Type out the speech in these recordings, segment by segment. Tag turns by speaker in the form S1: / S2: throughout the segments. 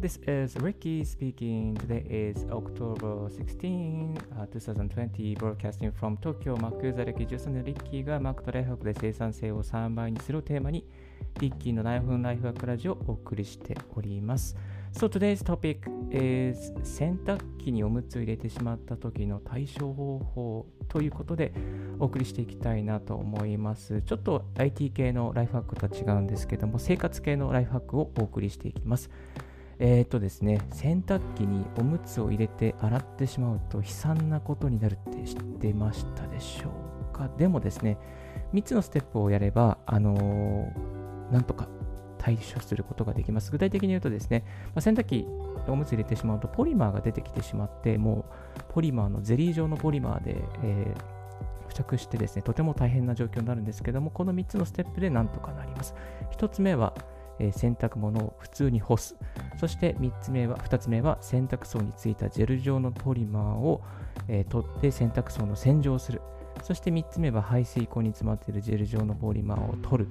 S1: this is Ricky speaking. Today is October 16, uh, 2020, broadcasting from Tokyo. マックザ歴13年リッキーがマックとライフワークで生産性を3倍にするをテーマに、リッキーの7分ライフワークラジオをお送りしております。So today's topic is 洗濯機におむつを入れてしまった時の対処方法ということでお送りしていきたいなと思います。ちょっと IT 系のライフハックとは違うんですけども、生活系のライフハックをお送りしていきます。えっ、ー、とですね、洗濯機におむつを入れて洗ってしまうと悲惨なことになるって知ってましたでしょうか？でもですね、3つのステップをやれば、あのー、なんとか対処することができます。具体的に言うとですね、まあ、洗濯機おむつ入れてしまうとポリマーが出てきてしまって、もうポリマーのゼリー状のポリマーで、えー、付着してですね、とても大変な状況になるんですけども、この3つのステップでなんとかなります。1つ目は、え、洗濯物を普通に干す。そして3つ目は、2つ目は洗濯槽についたジェル状のポリマーを、え、取って洗濯槽の洗浄する。そして3つ目は排水口に詰まっているジェル状のポリマーを取る。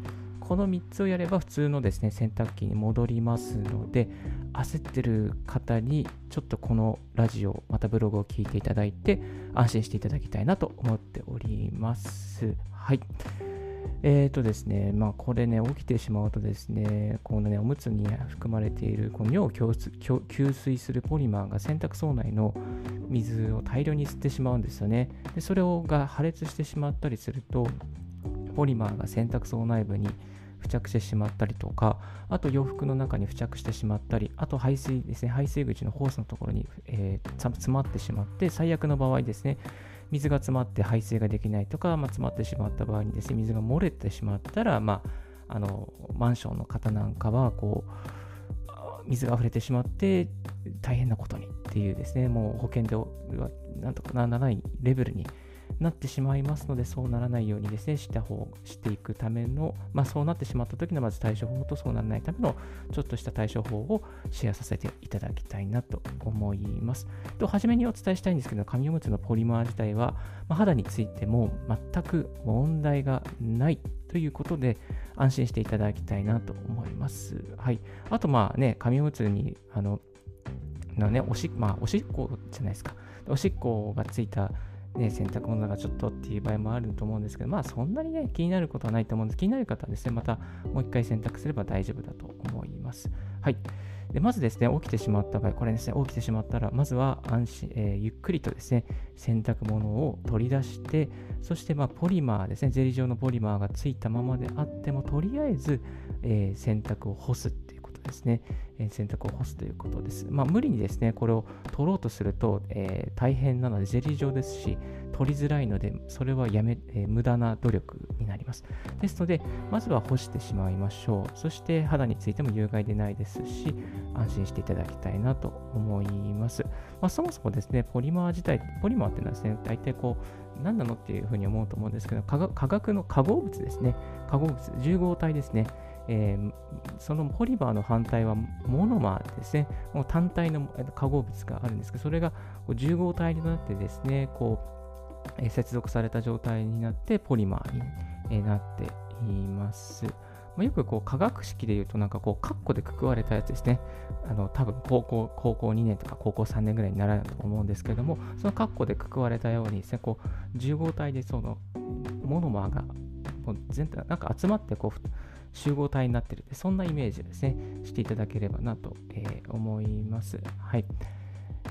S1: この3つをやれば普通のですね洗濯機に戻りますので焦ってる方にちょっとこのラジオまたブログを聞いていただいて安心していただきたいなと思っておりますはいえーとですね、まあこれね、起きてしまうとですね、このね、おむつに含まれているこの尿を吸水するポリマーが洗濯槽内の水を大量に吸ってしまうんですよね。でそれをが破裂してしまったりすると、ポリマーが洗濯槽内部に付着してしまったりとか、あと洋服の中に付着してしまったり、あと排水ですね、排水口のホースのところに、えー、詰まってしまって、最悪の場合ですね、水が詰まって排水ができないとか、まあ、詰まってしまった場合にですね、水が漏れてしまったら、まあ、あのマンションの方なんかは、こう、水が溢れてしまって大変なことにっていうですね、もう保険ではなんとかならないレベルになってしまいますので、そうならないようにですね、した方、していくための、まあ、そうなってしまった時のまず対処法とそうならないためのちょっとした対処法をシェアさせていただきたいなと思います。と、初めにお伝えしたいんですけど、紙おむつのポリマー自体は、まあ、肌についても全く問題がないということで、安心していただきたいなと思います。はい。あと、まあね、紙おむつに、あの、のね、おし,、まあ、おしっこじゃないですか。おしっこがついたね、洗濯物がちょっとっていう場合もあると思うんですけど、まあそんなにね、気になることはないと思うんです。気になる方はですね、またもう一回洗濯すれば大丈夫だと思います。はい。でまずですね、起きてしまった場合、これですね、起きてしまったら、まずは安心、えー、ゆっくりとですね、洗濯物を取り出して、そしてまあポリマーですね、ゼリー状のポリマーがついたままであっても、とりあえず、えー、洗濯を干すっていうことですね、えー、洗濯を干すということです。まあ無理にですね、これを取ろうとすると、え大変なので、ゼリー状ですし、取りづらいので、それはやめ、えー、無駄な努力になります。ですので、まずは干してしまいましょう。そして肌についても有害でないですし、安心していただきたいなと思います。まあ、そもそもですね、ポリマー自体、ポリマーっていうのはですね、大体こう、何なのっていうふうに思うと思うんですけど、化学の化合物ですね。化合物、重合体ですね。えー、そのポリマーの反対はモノマーですね。もう単体の化合物があるんですけど、それが重合体になってですね、こう、え接続された状態になってポリマーに、なっています。まよくこう化学式で言うとなんかこうカッコでくくわれたやつですね。あの多分高校高校2年とか高校3年ぐらいにならないと思うんですけども、そのカッコでくくわれたようにですね、こう重合体でそのモノマーがもう全体なんか集まってこう集合体になってるそんなイメージですね、していただければなと、えー、思います。はい。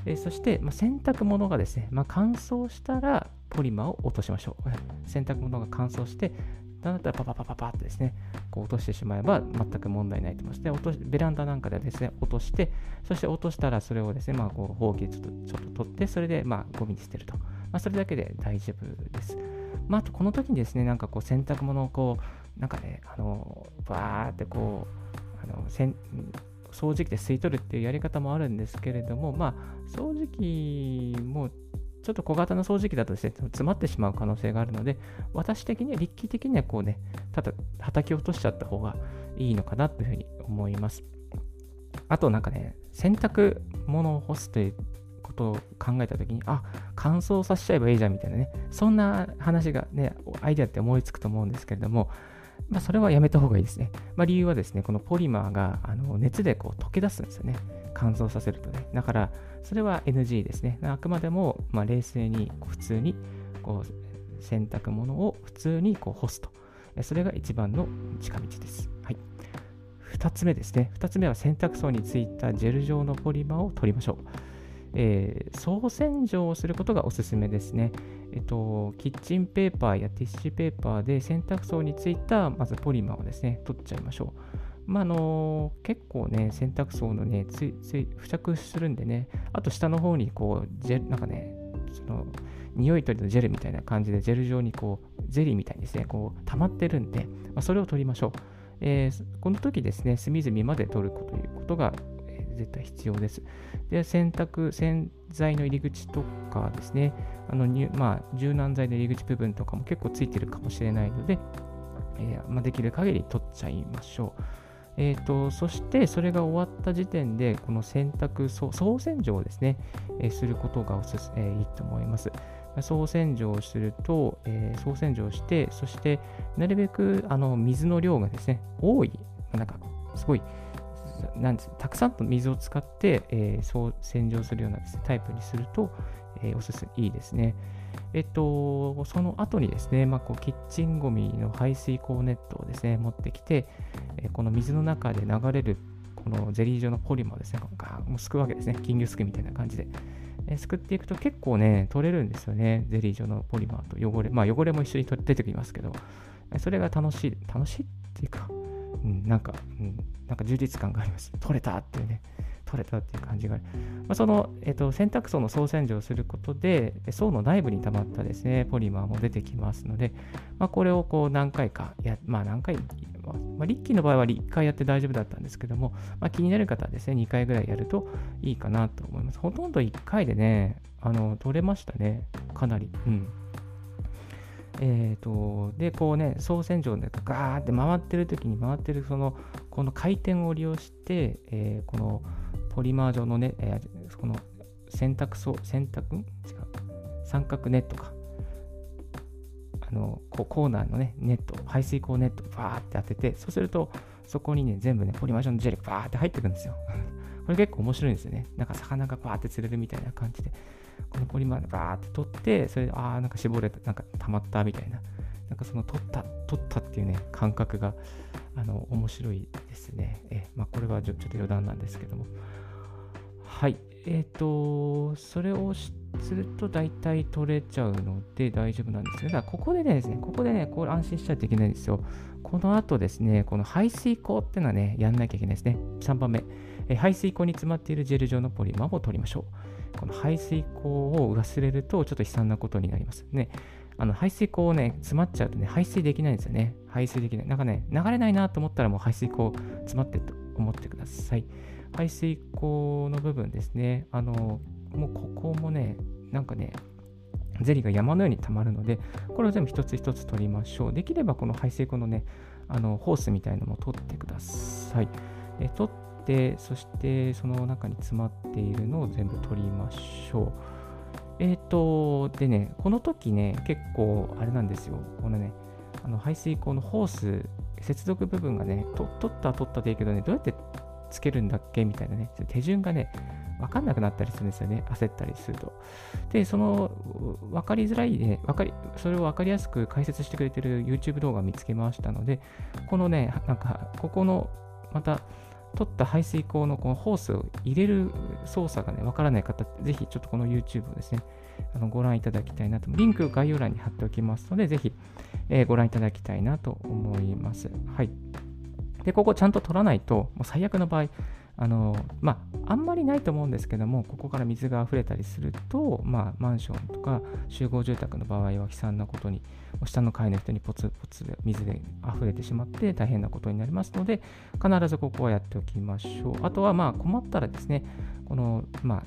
S1: えー、そして、まあ、洗濯物がですね、まあ、乾燥したらポリマーを落としましょう。洗濯物が乾燥して、だったらパパパパパってですね、こう落としてしまえば全く問題ないと思います。で、落としベランダなんかでですね、落として、そして落としたらそれをですね、まあ、こう、ほうきでちょっとちょっと取って、それで、まあ、ゴミに捨てると。まあ、それだけで大丈夫です。まあ、あと、この時にですね、なんかこう、洗濯物をこう、なんかね、あの、バーってこう、あの、せん掃除機で吸い取るっていうやり方もあるんですけれども、まあ、掃除機もちょっと小型の掃除機だとですね、詰まってしまう可能性があるので、私的には、立気的にはこうね、ただ叩き落としちゃった方がいいのかなというふうに思います。あとなんかね、洗濯物を干すということを考えたときに、あ、乾燥させちゃえばいいじゃんみたいなね、そんな話がね、アイデアって思いつくと思うんですけれども、まあ、それはやめた方がいいですね。まあ、理由はですね、このポリマーがあの熱でこう溶け出すんですよね。乾燥させるとね。だから、それは NG ですね。あくまでも、まあ、冷静に、普通に、こう、洗濯物を普通にこう干すと。それが一番の近道です。はい。2つ目ですね。2つ目は洗濯槽についたジェル状のポリマーを取りましょう。えー、総洗浄をすることがおすすめですね。えっと、キッチンペーパーやティッシュペーパーで洗濯槽についたまずポリマーをですね、取っちゃいましょう。まあ、の、結構ね、洗濯槽のね、つ付着するんでね、あと下の方にこう、ジェ、なんかね、その、匂い取りのジェルみたいな感じで、ジェル状にこう、ゼリーみたいにですね、こう、溜まってるんで、まあ、それを取りましょう。えー、この時ですね、隅々まで取るということが、えー、絶対必要です。で、洗濯、洗剤の入り口とかですね、あのまあ、柔軟剤の入り口部分とかも結構ついてるかもしれないので、えー、まあ、できる限り取っちゃいましょう。えーと、そしてそれが終わった時点で、この洗濯総洗浄をですね、えー、することがおすす、えー、いいと思います。総洗浄をすると、えー、総洗浄して、そしてなるべくあの水の量がですね、多い、なんかすごい、なんですたくさんの水を使って、えー、総洗浄するようなです、ね、タイプにすると、えー、おすすめいいですね。えっと、その後にですね、まあ、こうキッチンゴミの排水口ネットをですね、持ってきて、え、この水の中で流れるこのゼリー状のポリマーですね、ガーもうすくうわけですね、金魚すくみたいな感じで。え、すくっていくと結構ね、取れるんですよね。ゼリー状のポリマーと汚れ。まあ汚れも一緒に出てきますけど、それが楽しい、楽しいっていうか、うん、なんか、うん、なんか充実感があります。取れたっていうね。取れたっていう感じがある。まあ、その、えっと、洗濯槽の総洗浄をすることで、層の内部に溜まったですね、ポリマーも出てきますので、まあ、これをこう何回かや、まあ何回、まあ、リッキーの場合は1回やって大丈夫だったんですけども、まあ、気になる方はですね、2回ぐらいやるといいかなと思います。ほとんど1回でね、あの、取れましたね。かなり。うん。えーと、で、こうね、総洗浄でガーって回ってる時に回ってるその、この回転を利用して、えー、このポリマー状のね、えー、この洗濯槽、洗濯違う、三角ネットか。あのこうコーナーのね、ネット、排水口ネット、バーって当てて、そうすると、そこにね、全部ね、ポリマー状のジェルバーって入ってくるんですよ。これ結構面白いんですよね。なんか魚がバーって釣れるみたいな感じで、このポリマーバーって取って、それで、ああ、なんか絞れた、なんか溜まったみたいな。なんかその取った、取ったっていうね、感覚が、あの、面白いですね。え、まあこれはちょっと余談なんですけども。はい。えっ、ー、と、それをすると大体取れちゃうので大丈夫なんですけど、ここでね、ここでね、これ安心しちゃいといけないんですよ。この後ですね、この排水口っていうのはね、やんなきゃいけないですね。3番目、え排水口に詰まっているジェル状のポリマーを取りましょう。この排水口を忘れるとちょっと悲惨なことになりますね。あの排水口をね、詰まっちゃうとね、排水できないんですよね。排水できない。なんかね、流れないなと思ったらもう排水口詰まってると思ってください。排水口の部分ですね。あの、もうここもね、なんかね、ゼリーが山のように溜まるので、これを全部一つ一つ取りましょう。できればこの排水口のね、あのホースみたいなのも取ってください。え取って、そしてその中に詰まっているのを全部取りましょう。えっ、ー、と、でね、この時ね、結構あれなんですよ。このね、あの排水口のホース、接続部分がね、取った取ったでいいけどね、どうやってつけるんだっけ？みたいなね、手順がね、わかんなくなったりするんですよね。焦ったりすると。で、その、わかりづらいね、わかり、それをわかりやすく解説してくれてる YouTube 動画を見つけましたので、このね、なんか、ここの、また、取った排水口のこのホースを入れる操作がね、わからない方、ぜひちょっとこの YouTube をですね、あのご覧いただきたいなと。リンク概要欄に貼っておきますので、ぜひ、えー、ご覧いただきたいなと思います。はい。で、ここちゃんと取らないと、もう最悪の場合、あのまあ、あんまりないと思うんですけども、ここから水が溢れたりすると、まあ、マンションとか集合住宅の場合は悲惨なことに、下の階の人にポツポツで水で溢れてしまって大変なことになりますので、必ずここはやっておきましょう。あとは、まあ、困ったらですね、この、まあ、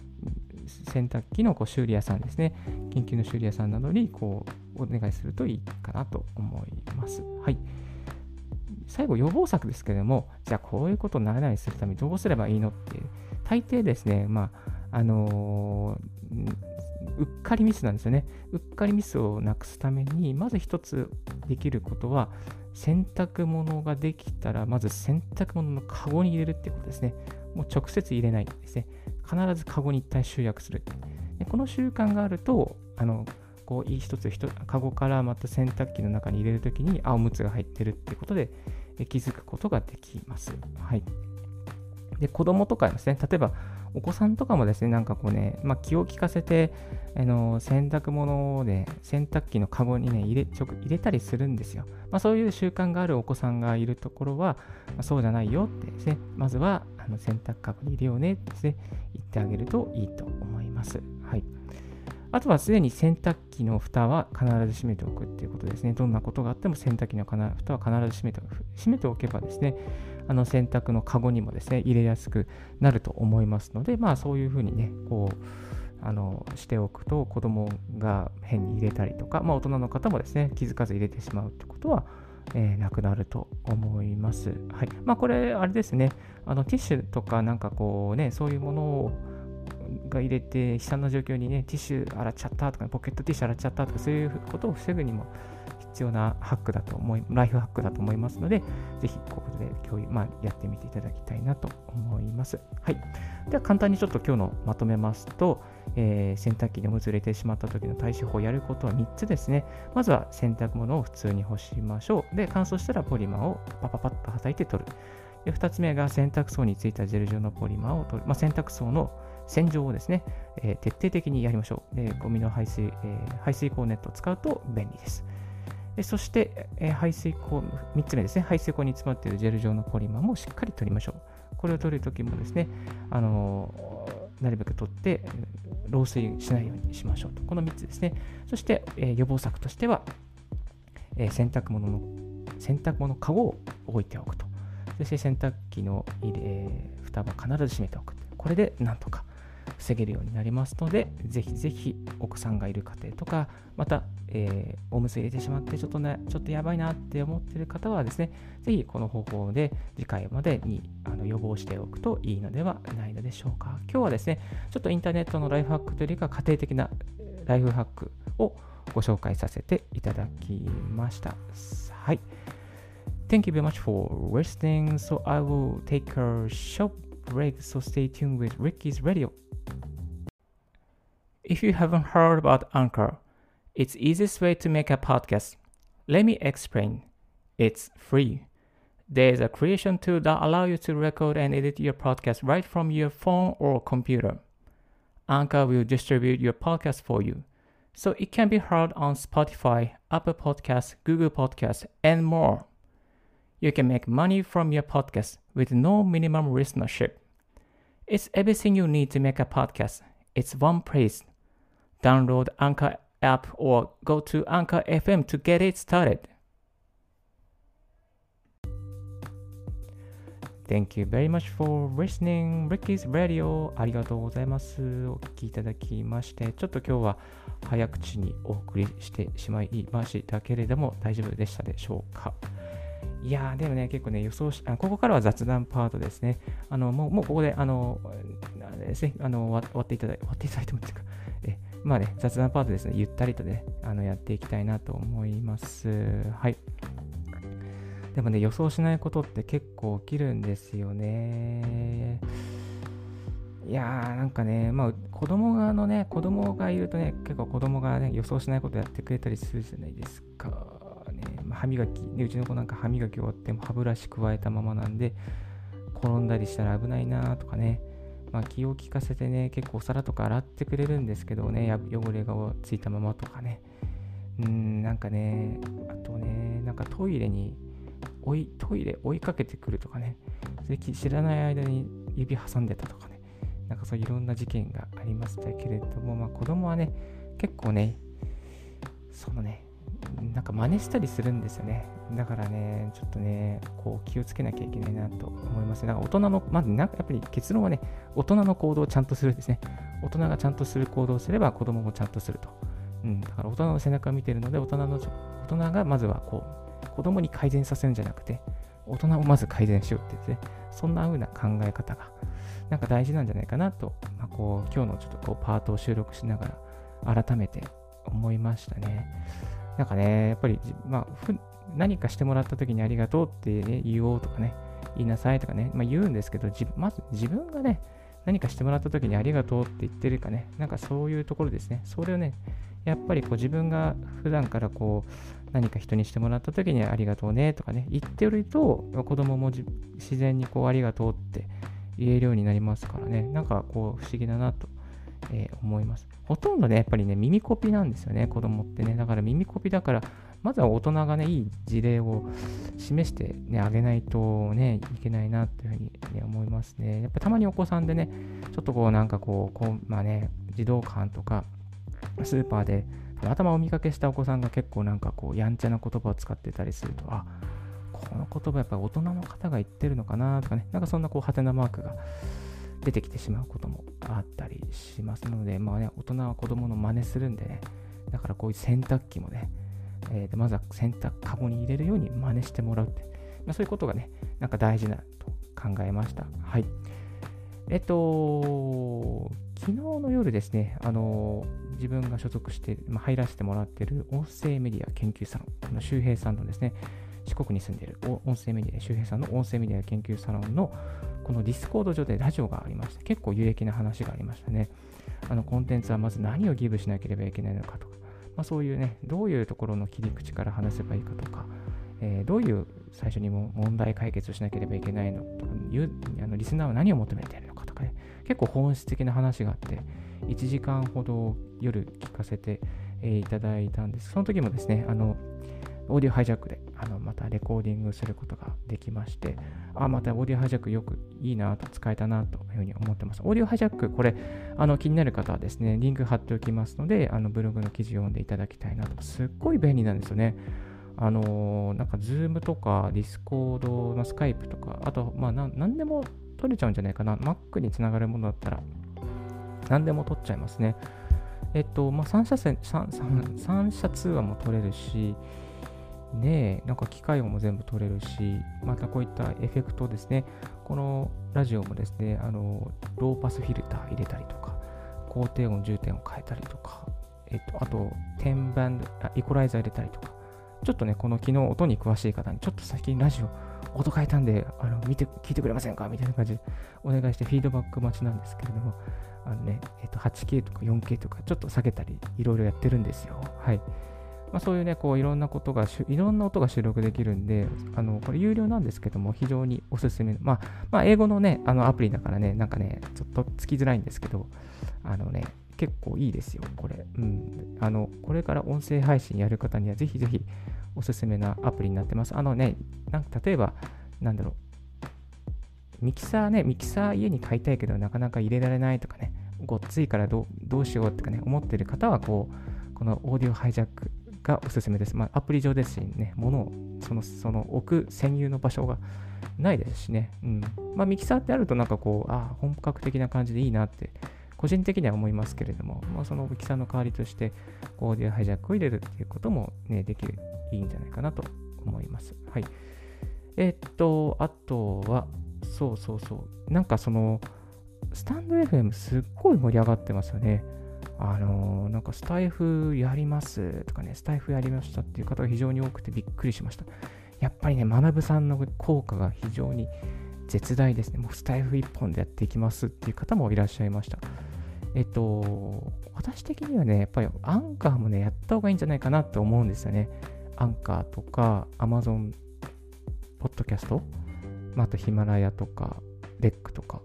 S1: 洗濯機のこう修理屋さんですね、緊急の修理屋さんなどにこうお願いするといいかなと思います。はい。最後、予防策ですけれども、じゃあこういうことにならないようにするためにどうすればいいのっていう、大抵ですね、まあ、あのー、うっかりミスなんですよね。うっかりミスをなくすために、まず一つできることは、洗濯物ができたら、まず洗濯物のカゴに入れるっていうことですね。もう直接入れないですね。必ずカゴに一体集約する。でこの習慣があると、あのこう一つ一つ、カゴからまた洗濯機の中に入れるときに、あ、おむつが入ってるってことで気づくことができます。はい。で、子供とかですね、例えばお子さんとかもですね、なんかこうね、まあ、気を利かせて、あの洗濯物をね、洗濯機のカゴにね、入れちょ入れたりするんですよ。まあ、そういう習慣があるお子さんがいるところは、まあ、そうじゃないよってですね、まずはあの洗濯カゴに入れようねってですね、言ってあげるといいと思います。はい。あとはすでに洗濯機の蓋は必ず閉めておくっていうことですね。どんなことがあっても洗濯機の蓋は必ず閉めておく。閉めておけばですね、あの洗濯のカゴにもですね、入れやすくなると思いますので、まあそういうふうにね、こう、あのしておくと子供が変に入れたりとか、まあ、大人の方もですね気づかず入れてしまうってことは、えー、なくなると思います。はいまあ、これ、あれですねあのティッシュとかなんかこうねそういうものをが入れて悲惨な状況にね、ティッシュ洗っちゃったとか、ポケットティッシュ洗っちゃったとか、そういうことを防ぐにも必要なハックだと思い、ライフハックだと思いますので、ぜひここで共有、まあ、やってみていただきたいなと思います。はい。では簡単にちょっと今日のまとめますと、えー、洗濯機におむつ入れてしまった時の対処法をやることは3つですね。まずは洗濯物を普通に干しましょう。で、乾燥したらポリマーをパパパッとはたいて取る。で2つ目が洗濯槽についたジェル状のポリマーを取る。まあ、洗濯槽の洗浄をですね、えー、徹底的にやりましょう。でゴミの排水、えー、排水口ネットを使うと便利です。でそして、えー、排水口、3つ目ですね、排水口に詰まっているジェル状のポリマーもしっかり取りましょう。これを取るときもですね、あの、なるべく取って、漏水しないようにしましょうと。この3つですね。そして、え、予防策としては、え、洗濯物の、洗濯物かごを置いておくと。そして洗濯機の入れえ、蓋は必ず閉めておく。これでなんとか防げるようになりますので、ぜひぜひお子さんがいる家庭とか、また、えー、おむつ入れてしまってちょっとね、ちょっとやばいなって思ってる方はですね、ぜひこの方法で次回までにあの予防しておくといいのではないのでしょうか。今日はですね、ちょっとインターネットのライフハックというよりか家庭的なライフハックをご紹介させていただきました。はい。Thank you very much for listening. So I will take a short break, so stay tuned with Ricky's Radio. If you haven't heard about Anchor, it's easiest way to make a podcast. Let me explain. It's free. There is a creation tool that allows you to record and edit your podcast right from your phone or computer. Anchor will distribute your podcast for you, so it can be heard on Spotify, Apple Podcasts, Google Podcasts, and more. You can make money from your podcast with no minimum listenership. It's everything you need to make a podcast. It's one place download Anchor app or go to Anchor FM to get it started. Thank you very much for listening. Ricky's Radio ありがとうございます。お聞きいただきまして、ちょっと今日は早口にお送りしてしまいましたけれども大丈夫でしたでしょうかいやー、でもね、結構ね、予想し、あここからは雑談パートですね。あの、もう、もうここで、あの、あですね、あの、終わっていただいて、終わっていただいてもいいですか？えまあね、雑談パートですね、ゆったりとね、あのやっていきたいなと思います。はい。でもね、予想しないことって結構起きるんですよね。いやー、なんかね、まあ、子供がのね、子供がいるとね、結構子供がね、予想しないことやってくれたりするじゃないですか。歯磨き、ね、うちの子なんか歯磨き終わっても歯ブラシ加えたままなんで、転んだりしたら危ないなとかね、まあ、気を利かせてね、結構お皿とか洗ってくれるんですけどね、汚れがついたままとかね。うん、なんかね、あとね、なんかトイレに追い、トイレ追いかけてくるとかね、それ知らない間に指挟んでたとかね、なんかそういろんな事件がありましたけれども、まあ子供はね、結構ね、そのね、なんか真似したりするんですよね。だからね、ちょっとね、こう気をつけなきゃいけないなと思います。だから大人の、まずなんかやっぱり結論はね、大人の行動をちゃんとするんですね。大人がちゃんとする行動をすれば子供もちゃんとすると。うん、だから大人の背中を見てるので、大人の大人がまずはこう、子供に改善させるんじゃなくて、大人をまず改善しようってですね、そんな風な考え方が、なんか大事なんじゃないかなと、まあ、こう今日のちょっとこうパートを収録しながら改めて思いましたね。なんかね、やっぱり、まあ、何かしてもらった時にありがとうって、ね、言おうとかね、言いなさいとかね、まあ、言うんですけど、まず自分がね、何かしてもらった時にありがとうって言ってるかね、なんかそういうところですね。それをね、やっぱりこう自分が普段からこう何か人にしてもらった時にありがとうねとかね、言ってると子供も自然にこうありがとうって言えるようになりますからね、なんかこう不思議だなと、えー、思います。ほとんどね、やっぱりね、耳コピなんですよね、子供ってね。だから耳コピだから、まずは大人がね、いい事例を示してね、あげないとね、いけないなっていうふうに、ね、思いますね。やっぱたまにお子さんでね、ちょっとこうなんかこう、こうまあね、児童館とか、スーパーでたまたまお見かけしたお子さんが結構なんかこう、やんちゃな言葉を使ってたりすると、あ、この言葉やっぱり大人の方が言ってるのかなとかね、なんかそんなこう、はてなマークが出てきてしまうこともあったりしますので、まあね、大人は子供の真似するんでね、だからこういう洗濯機もね、えー、まずは洗濯かごに入れるように真似してもらうって、まあ、そういうことがね、なんか大事だと考えました。はい。えっと、昨日の夜ですね、あの、自分が所属して、まあ、入らせてもらっている音声メディア研究サロン、の周平さんのですね、四国に住んでいる音声メディア、周平さんの音声メディア研究サロンのこの Discord 上でラジオがありました。結構有益な話がありましたね。あのコンテンツはまず何を give しなければいけないのかとか、まあ、そういうね、どういうところの切り口から話せばいいかとか、えー、どういう最初にも問題解決しなければいけないのとかいうあのリスナーは何を求めているのかとかね、結構本質的な話があって、1時間ほど夜聞かせて、え、いただいたんです。その時もですね、あの、オーディオハイジャックであのまたレコーディングすることができまして、あ、またオーディオハイジャックよくいいなと使えたなというふうに思ってます。オーディオハイジャック、これ、あの気になる方はですね、リンク貼っておきますので、あのブログの記事を読んでいただきたいなと。すっごい便利なんですよね。あの、なんか Zoom とか Discord の Skype とか、あと、まあ、なんでも取れちゃうんじゃないかな。Mac につながるものだったら、何でも取っちゃいますね。えっと、まあ、3車線、3, 3, 3車通話も取れるし、ねなんか機械音も全部取れるし、またこういったエフェクトですね、このラジオもですね、あの、ローパスフィルター入れたりとか、高低音、重点を変えたりとか、えっと、あと、10バンド、あイコライザー入れたりとか、ちょっとね、この昨日音に詳しい方に、ちょっと最近ラジオ音変えたんで、あの、見て、聞いてくれませんか？みたいな感じでお願いしてフィードバック待ちなんですけれども、あのね、えっと、8K とか 4K とかちょっと下げたり、いろいろやってるんですよ。はい。まあ、そういうね、こういろんなことが、いろんな音が収録できるんで、あの、これ有料なんですけども、非常におすすめ。まあ、まあ、英語のね、あのアプリだからね、なんかね、ちょっとつきづらいんですけど、あのね、結構いいですよ、これ。うん。あの、これから音声配信やる方には、ぜひぜひおすすめなアプリになってます。あのね、なんか例えば、なんだろう、ミキサーね、ミキサー家に買いたいけど、なかなか入れられないとかね、ごっついからどうしようとかね、思ってる方は、こう、このオーディオハイジャックがおすすめです。まあ、アプリ上ですしね、物を、その、その置く専有の場所がないですしね。うん。まあ、ミキサーってあるとなんかこう、ああ、本格的な感じでいいなって、個人的には思いますけれども、まあ、そのミキサーの代わりとして、オーディオハイジャックを入れるっていうこともね、できる、いいんじゃないかなと思います。はい。えっと、あとは、そうそうそう。なんかその、スタンド FM すっごい盛り上がってますよね。あの、なんかスタイフやりますとかね、スタイフやりましたっていう方が非常に多くてびっくりしました。やっぱりね、学さんの効果が非常に絶大ですね。もうスタイフ一本でやっていきますっていう方もいらっしゃいました。えっと、私的にはね、やっぱりアンカーもね、やった方がいいんじゃないかなと思うんですよね。アンカーとか、アマゾンポッドキャスト、まあ、あとヒマラヤとか、レックとか、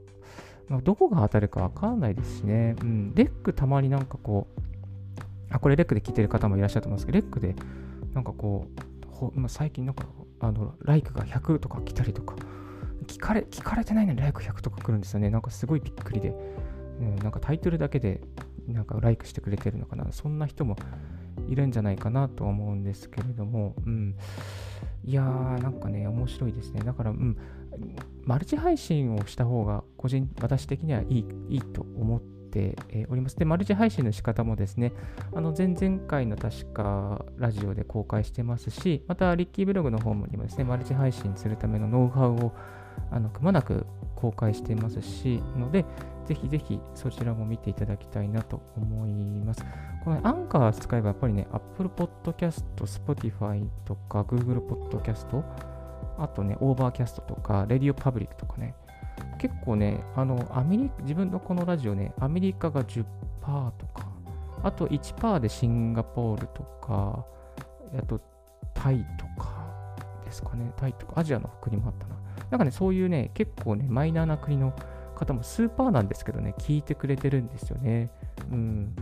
S1: まあ、どこが当たるかわかんないですしね。うん。レックたまになんかこう、あ、これレックで聞いてる方もいらっしゃると思うんですけど、レックでなんかこう、ほまあ、最近なんか、あの、ライクが100とか来たりとか、聞かれ、聞かれてないのにライク100とか来るんですよね。なんかすごいびっくりで、うん、なんかタイトルだけで、なんかライクしてくれてるのかな。そんな人もいるんじゃないかなと思うんですけれども、うん。いやー、なんかね、面白いですね。だから、うん、マルチ配信をした方が、個人、私的にはいいいいと思っております。で、マルチ配信の仕方もですね、あの前々回の確かラジオで公開してますし、また、リッキーブログの方にもですね、マルチ配信するためのノウハウをあのくまなく公開してますし、ので、ぜひぜひそちらも見ていただきたいなと思います。このアンカー使えばやっぱりね、Apple Podcast、Spotify とか Google Podcast あとね、 Overcast とか、 RadioPublic とかね、結構ね、あの、アメリカ、自分のこのラジオね、アメリカが10%とか、あと1%でシンガポールとか、あとタイとかですかね、タイとか、アジアの国もあったな。なんかね、そういうね、結構ね、マイナーな国の方もスーパーなんですけどね、聞いてくれてるんですよね。うん。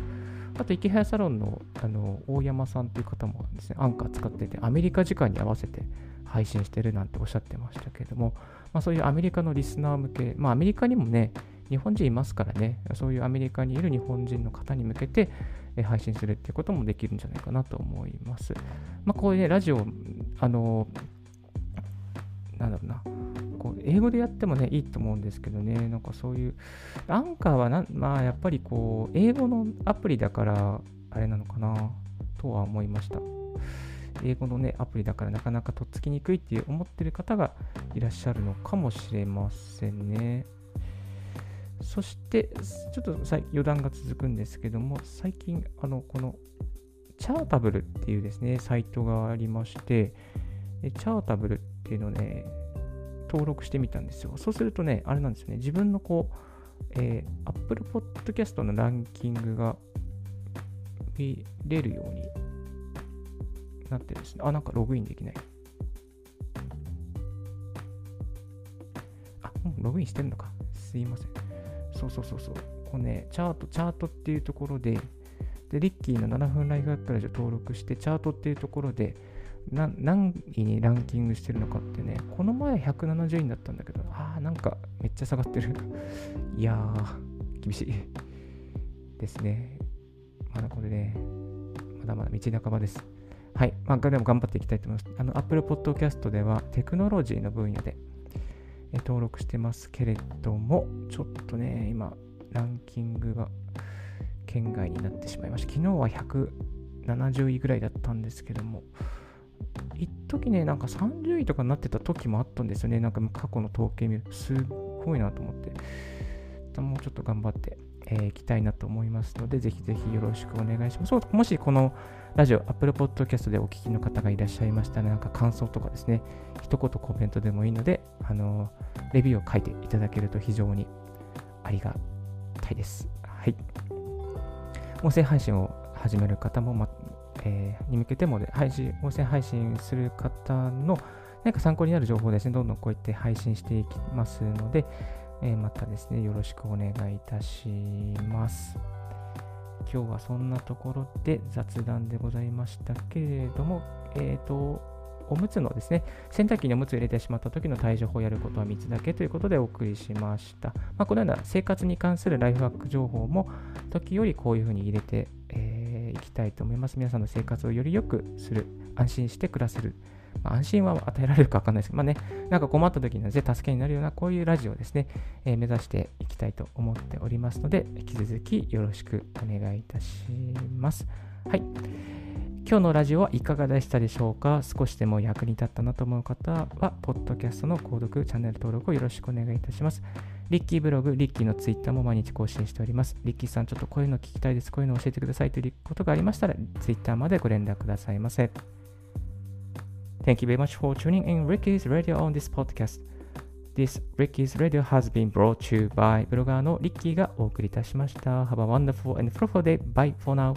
S1: あと、池早サロンのあの大山さんという方もですね、アンカー使ってて、アメリカ時間に合わせて配信してるなんておっしゃってましたけれども、まあ、そういうアメリカのリスナー向け、まあ、アメリカにもね、日本人いますからね、そういうアメリカにいる日本人の方に向けて配信するっていうこともできるんじゃないかなと思います。まあ、こういうね、ラジオ、あの、なんだろうな、こう英語でやってもね、いいと思うんですけどね、なんかそういう、アンカーはな、まあやっぱりこう、英語のアプリだから、あれなのかな、とは思いました。英語のね、アプリだからなかなかとっつきにくいって思ってる方がいらっしゃるのかもしれませんね。そして、ちょっと余談が続くんですけども、最近、あの、この、チャータブルっていうですね、サイトがありまして、チャータブルっていうのね、登録してみたんですよ。そうするとね、あれなんですよね、自分のこう、えー、Apple Podcast のランキングが見れるようになってですね、あ、なんかログインできない。あ、もうログインしてんのか。すいません。そうそうそうそう。こうね、チャート、チャートっていうところで、で、リッキーの7分ライフアップラジオ登録して、チャートっていうところで、な何位にランキングしてるのかってね、この前170位だったんだけど、ああ、なんかめっちゃ下がってる。いやー、厳しい。ですね。まだこれね、まだまだ道半ばです。はい。まあ、でも頑張っていきたいと思います。あの、Apple Podcast ではテクノロジーの分野で登録してますけれども、ちょっとね、今、ランキングが県外になってしまいました。昨日は170位ぐらいだったんですけども、時ね、なんか30位とかになってた時もあったんですよね。なんか過去の統計見ると、すごいなと思って。もうちょっと頑張ってい、えー、きたいなと思いますので、ぜひぜひよろしくお願いします。もしこのラジオ、Apple Podcast でお聞きの方がいらっしゃいましたら、なんか感想とかですね、一言コメントでもいいので、あのレビューを書いていただけると非常にありがたいです。はい。音声配信を始める方も、ま、えー、に向けてもで配信、音声配信する方の何か参考になる情報ですね、どんどんこうやって配信していきますので、えー、またですね、よろしくお願いいたします。今日はそんなところで雑談でございましたけれども、えっ、ー、と、おむつのですね、洗濯機におむつを入れてしまった時の対処法をやることは3つだけということでお送りしました。まあ、このような生活に関するライフハック情報も時よりこういうふうに入れて、えー、いきたいと思います。皆さんの生活をより良くする、安心して暮らせる。まあ、安心は与えられるか分かんないですけど、まあね、なんか困った時には助けになるようなこういうラジオをですね、えー、目指していきたいと思っておりますので、引き続きよろしくお願いいたします。はい。今日のラジオはいかがでしたでしょうか？少しでも役に立ったなと思う方は、ポッドキャストの購読、チャンネル登録をよろしくお願いいたします。リッキーブログ、リッキーのツイッターも毎日更新しております。リッキーさん、ちょっとこういうの聞きたいです。こういうの教えてくださいということがありましたら、ツイッターまでご連絡くださいませ。Thank you very much for tuning in Ricky's Radio on this podcast. This Ricky's Radio has been brought to you by ブロガーのリッキーがお送りいたしました。Have a wonderful and fruitful day. Bye for now.